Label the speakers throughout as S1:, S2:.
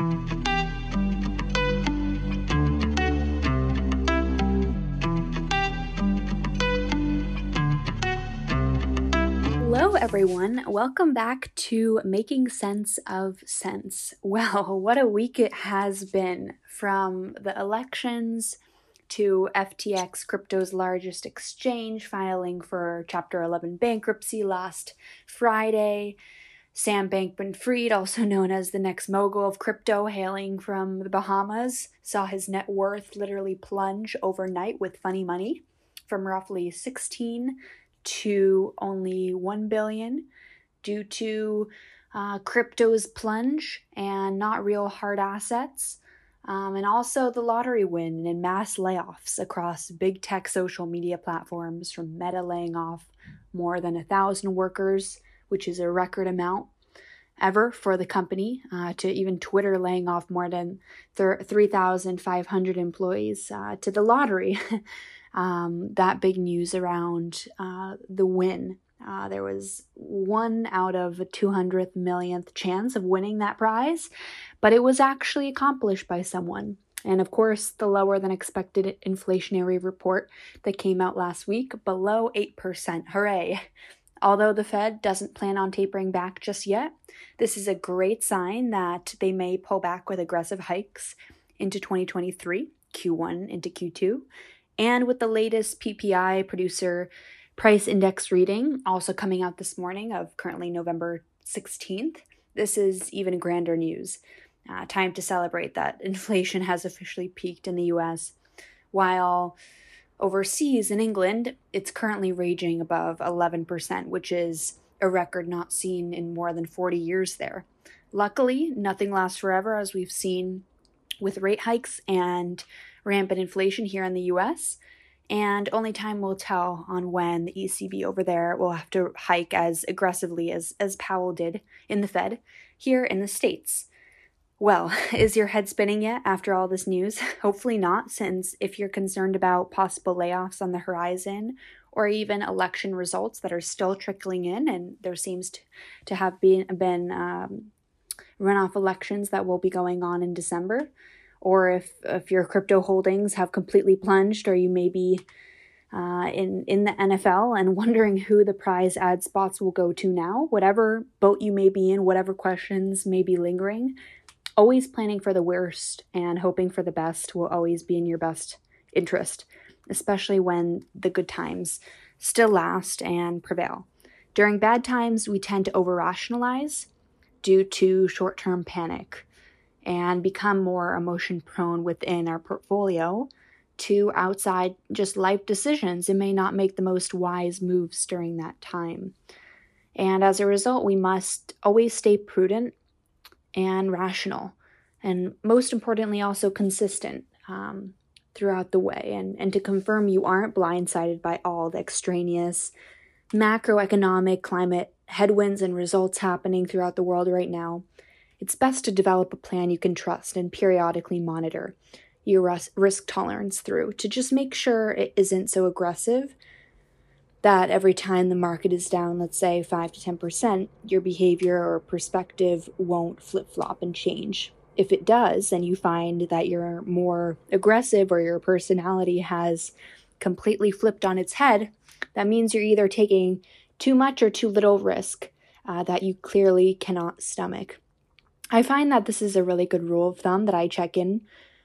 S1: Hello, everyone. Welcome back to Making Sense of Cents. Well, what a week it has been from the elections to FTX, crypto's largest exchange, filing for Chapter 11 bankruptcy last Friday. Sam Bankman Fried, also known as the next mogul of crypto, hailing from the Bahamas, saw his net worth literally plunge overnight with funny money from roughly 16 to only 1 billion due to uh, crypto's plunge and not real hard assets. Um, and also the lottery win and mass layoffs across big tech social media platforms, from Meta laying off more than a thousand workers, which is a record amount ever for the company, uh, to even Twitter laying off more than 3,500 employees, uh, to the lottery. um, that big news around uh, the win. Uh, there was one out of a 200th millionth chance of winning that prize, but it was actually accomplished by someone. And of course, the lower than expected inflationary report that came out last week, below 8%. Hooray! Although the Fed doesn't plan on tapering back just yet, this is a great sign that they may pull back with aggressive hikes into 2023, Q1 into Q2, and with the latest PPI producer price index reading also coming out this morning of currently November 16th, this is even grander news. Uh, time to celebrate that inflation has officially peaked in the US, while overseas in England, it's currently raging above 11%, which is a record not seen in more than 40 years there. Luckily, nothing lasts forever, as we've seen with rate hikes and rampant inflation here in the US, and only time will tell on when the ECB over there will have to hike as aggressively as, as Powell did in the Fed here in the States. Well, is your head spinning yet after all this news? Hopefully not, since if you're concerned about possible layoffs on the horizon or even election results that are still trickling in, and there seems to, to have been, been um, runoff elections that will be going on in December, or if if your crypto holdings have completely plunged, or you may be uh, in in the NFL and wondering who the prize ad spots will go to now. Whatever boat you may be in, whatever questions may be lingering, always planning for the worst and hoping for the best will always be in your best interest, especially when the good times still last and prevail. During bad times, we tend to over rationalize due to short term panic and become more emotion prone within our portfolio to outside just life decisions and may not make the most wise moves during that time. And as a result, we must always stay prudent and rational, and most importantly, also consistent um, throughout the way. And, and to confirm you aren't blindsided by all the extraneous macroeconomic climate headwinds and results happening throughout the world right now, it's best to develop a plan you can trust and periodically monitor your risk tolerance through to just make sure it isn't so aggressive that every time the market is down, let's say 5 to 10%, your behavior or perspective won't flip flop and change. If it does, and you find that you're more aggressive or your personality has completely flipped on its head, that means you're either taking too much or too little risk uh, that you clearly cannot stomach. I find that this is a really good rule of thumb that I check in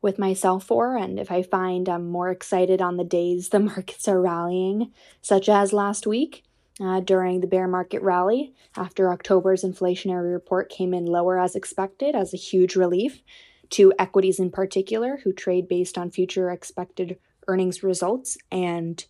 S1: with myself for. And if I find I'm more excited on the days the markets are rallying, such as last week uh, during the bear market rally after October's inflationary report came in lower as expected, as a huge relief to equities in particular, who trade based on future expected earnings results and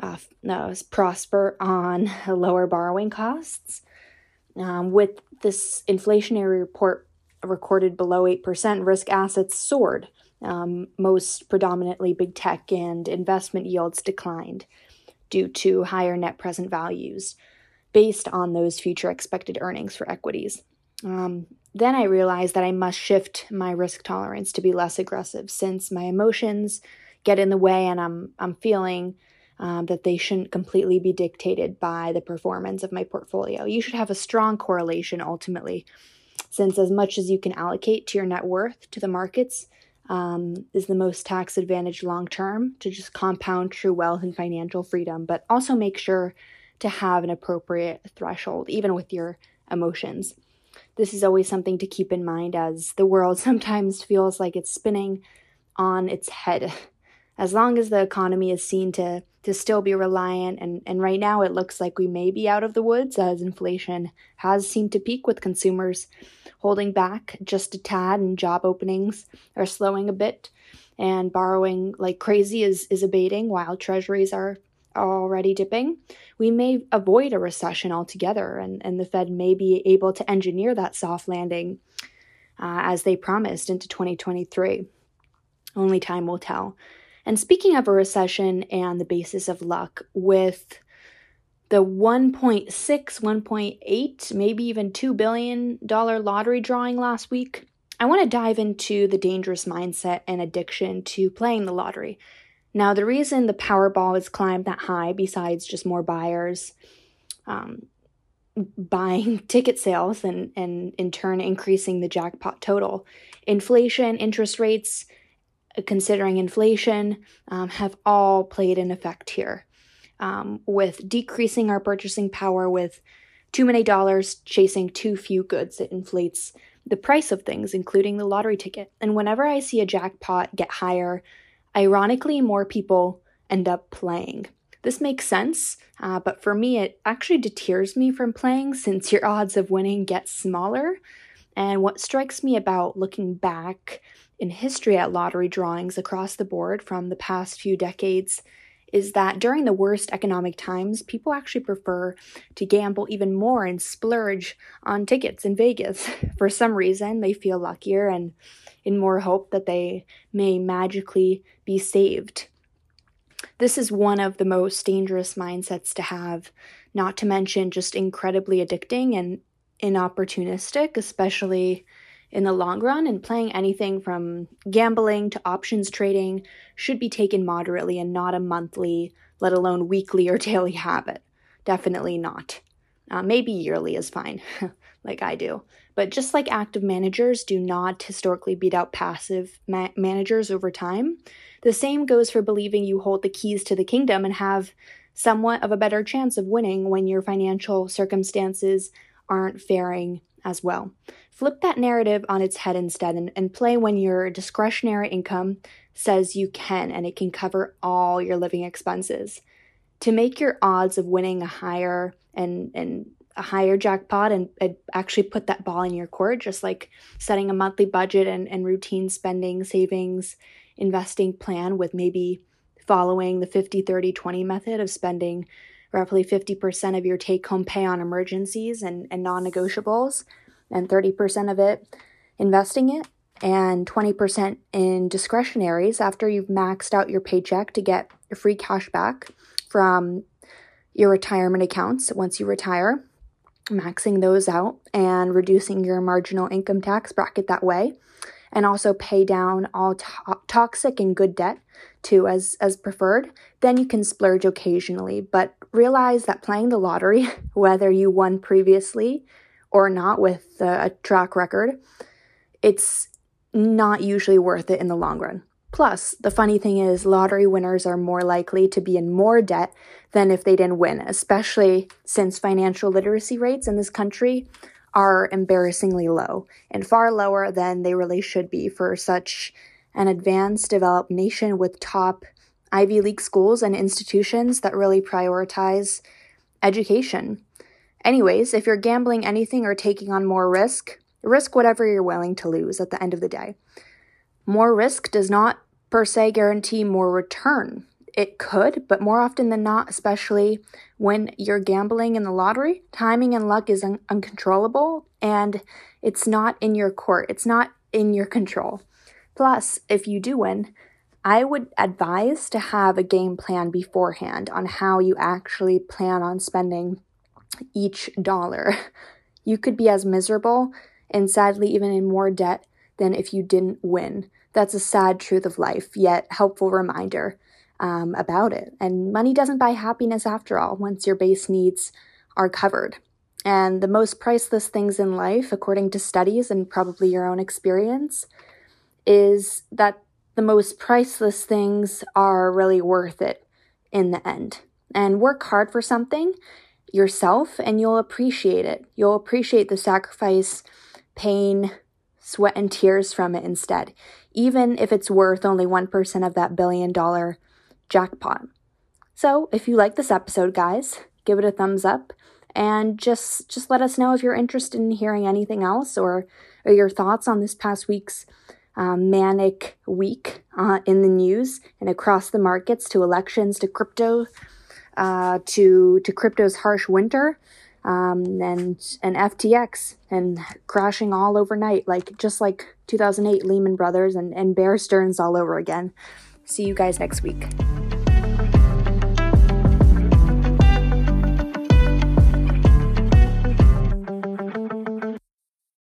S1: uh, uh, prosper on lower borrowing costs. Um, with this inflationary report recorded below 8%, risk assets soared. Um, most predominantly big tech and investment yields declined due to higher net present values based on those future expected earnings for equities. Um, then I realized that I must shift my risk tolerance to be less aggressive since my emotions get in the way and I'm, I'm feeling um, that they shouldn't completely be dictated by the performance of my portfolio. You should have a strong correlation ultimately since as much as you can allocate to your net worth to the markets um, is the most tax advantage long term to just compound true wealth and financial freedom, but also make sure to have an appropriate threshold, even with your emotions. This is always something to keep in mind as the world sometimes feels like it's spinning on its head. As long as the economy is seen to, to still be reliant, and, and right now it looks like we may be out of the woods as inflation has seemed to peak with consumers holding back just a tad and job openings are slowing a bit and borrowing like crazy is, is abating while treasuries are already dipping, we may avoid a recession altogether, and, and the Fed may be able to engineer that soft landing uh, as they promised into 2023. Only time will tell. And speaking of a recession and the basis of luck, with the 1.6, 1.8, maybe even $2 billion lottery drawing last week, I want to dive into the dangerous mindset and addiction to playing the lottery. Now, the reason the Powerball has climbed that high, besides just more buyers um, buying ticket sales and, and in turn increasing the jackpot total, inflation, interest rates, considering inflation, um, have all played an effect here um, with decreasing our purchasing power with too many dollars chasing too few goods. It inflates the price of things, including the lottery ticket. And whenever I see a jackpot get higher, ironically, more people end up playing. This makes sense, uh, but for me, it actually deters me from playing since your odds of winning get smaller. And what strikes me about looking back in history at lottery drawings across the board from the past few decades is that during the worst economic times, people actually prefer to gamble even more and splurge on tickets in Vegas. For some reason, they feel luckier and in more hope that they may magically be saved. This is one of the most dangerous mindsets to have, not to mention just incredibly addicting and inopportunistic, especially in the long run, and playing anything from gambling to options trading should be taken moderately and not a monthly, let alone weekly or daily habit. Definitely not. Uh, maybe yearly is fine, like I do. But just like active managers do not historically beat out passive ma- managers over time, the same goes for believing you hold the keys to the kingdom and have somewhat of a better chance of winning when your financial circumstances aren't faring as well. Flip that narrative on its head instead and, and play when your discretionary income says you can and it can cover all your living expenses. To make your odds of winning a higher and, and a higher jackpot and, and, actually put that ball in your court, just like setting a monthly budget and, and routine spending, savings, investing plan with maybe following the 50 30 20 method of spending roughly 50% of your take home pay on emergencies and, and non negotiables, and 30% of it investing it, and 20% in discretionaries after you've maxed out your paycheck to get free cash back from your retirement accounts once you retire, maxing those out and reducing your marginal income tax bracket that way and also pay down all to- toxic and good debt too as as preferred then you can splurge occasionally. But realize that playing the lottery whether you won previously or not with a track record it's not usually worth it in the long run. Plus, the funny thing is, lottery winners are more likely to be in more debt than if they didn't win, especially since financial literacy rates in this country are embarrassingly low and far lower than they really should be for such an advanced, developed nation with top Ivy League schools and institutions that really prioritize education. Anyways, if you're gambling anything or taking on more risk, risk whatever you're willing to lose at the end of the day. More risk does not per se guarantee more return it could, but more often than not, especially when you're gambling in the lottery, timing and luck is un- uncontrollable and it's not in your court. It's not in your control. Plus, if you do win, I would advise to have a game plan beforehand on how you actually plan on spending each dollar. You could be as miserable and sadly even in more debt than if you didn't win. That's a sad truth of life, yet helpful reminder um, about it. And money doesn't buy happiness after all, once your base needs are covered. And the most priceless things in life, according to studies and probably your own experience, is that the most priceless things are really worth it in the end. And work hard for something yourself and you'll appreciate it. You'll appreciate the sacrifice, pain, sweat, and tears from it instead, even if it's worth only 1% of that billion dollar jackpot. So, if you like this episode, guys, give it a thumbs up and just just let us know if you're interested in hearing anything else or or your thoughts on this past week's um, manic week uh, in the news and across the markets to elections to crypto uh, to to crypto's harsh winter um, and and FTX and crashing all overnight like just like 2008 Lehman Brothers and and Bear Stearns all over again. See you guys next week.